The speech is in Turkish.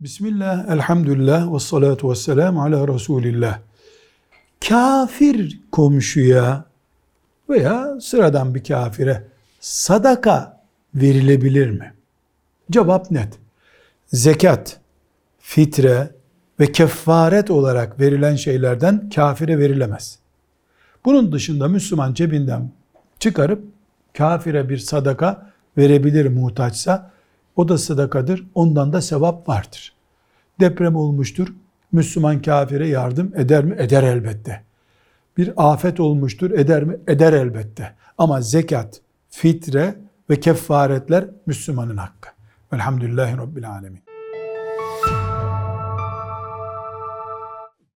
Bismillah, elhamdülillah, ve salatu ve selamu ala Resulillah. Kafir komşuya veya sıradan bir kafire sadaka verilebilir mi? Cevap net. Zekat, fitre ve kefaret olarak verilen şeylerden kafire verilemez. Bunun dışında Müslüman cebinden çıkarıp kafire bir sadaka verebilir muhtaçsa o da sadakadır. Ondan da sevap vardır. Deprem olmuştur. Müslüman kafire yardım eder mi? Eder elbette. Bir afet olmuştur. Eder mi? Eder elbette. Ama zekat, fitre ve kefaretler Müslümanın hakkı. Velhamdülillahi Rabbil Alemin.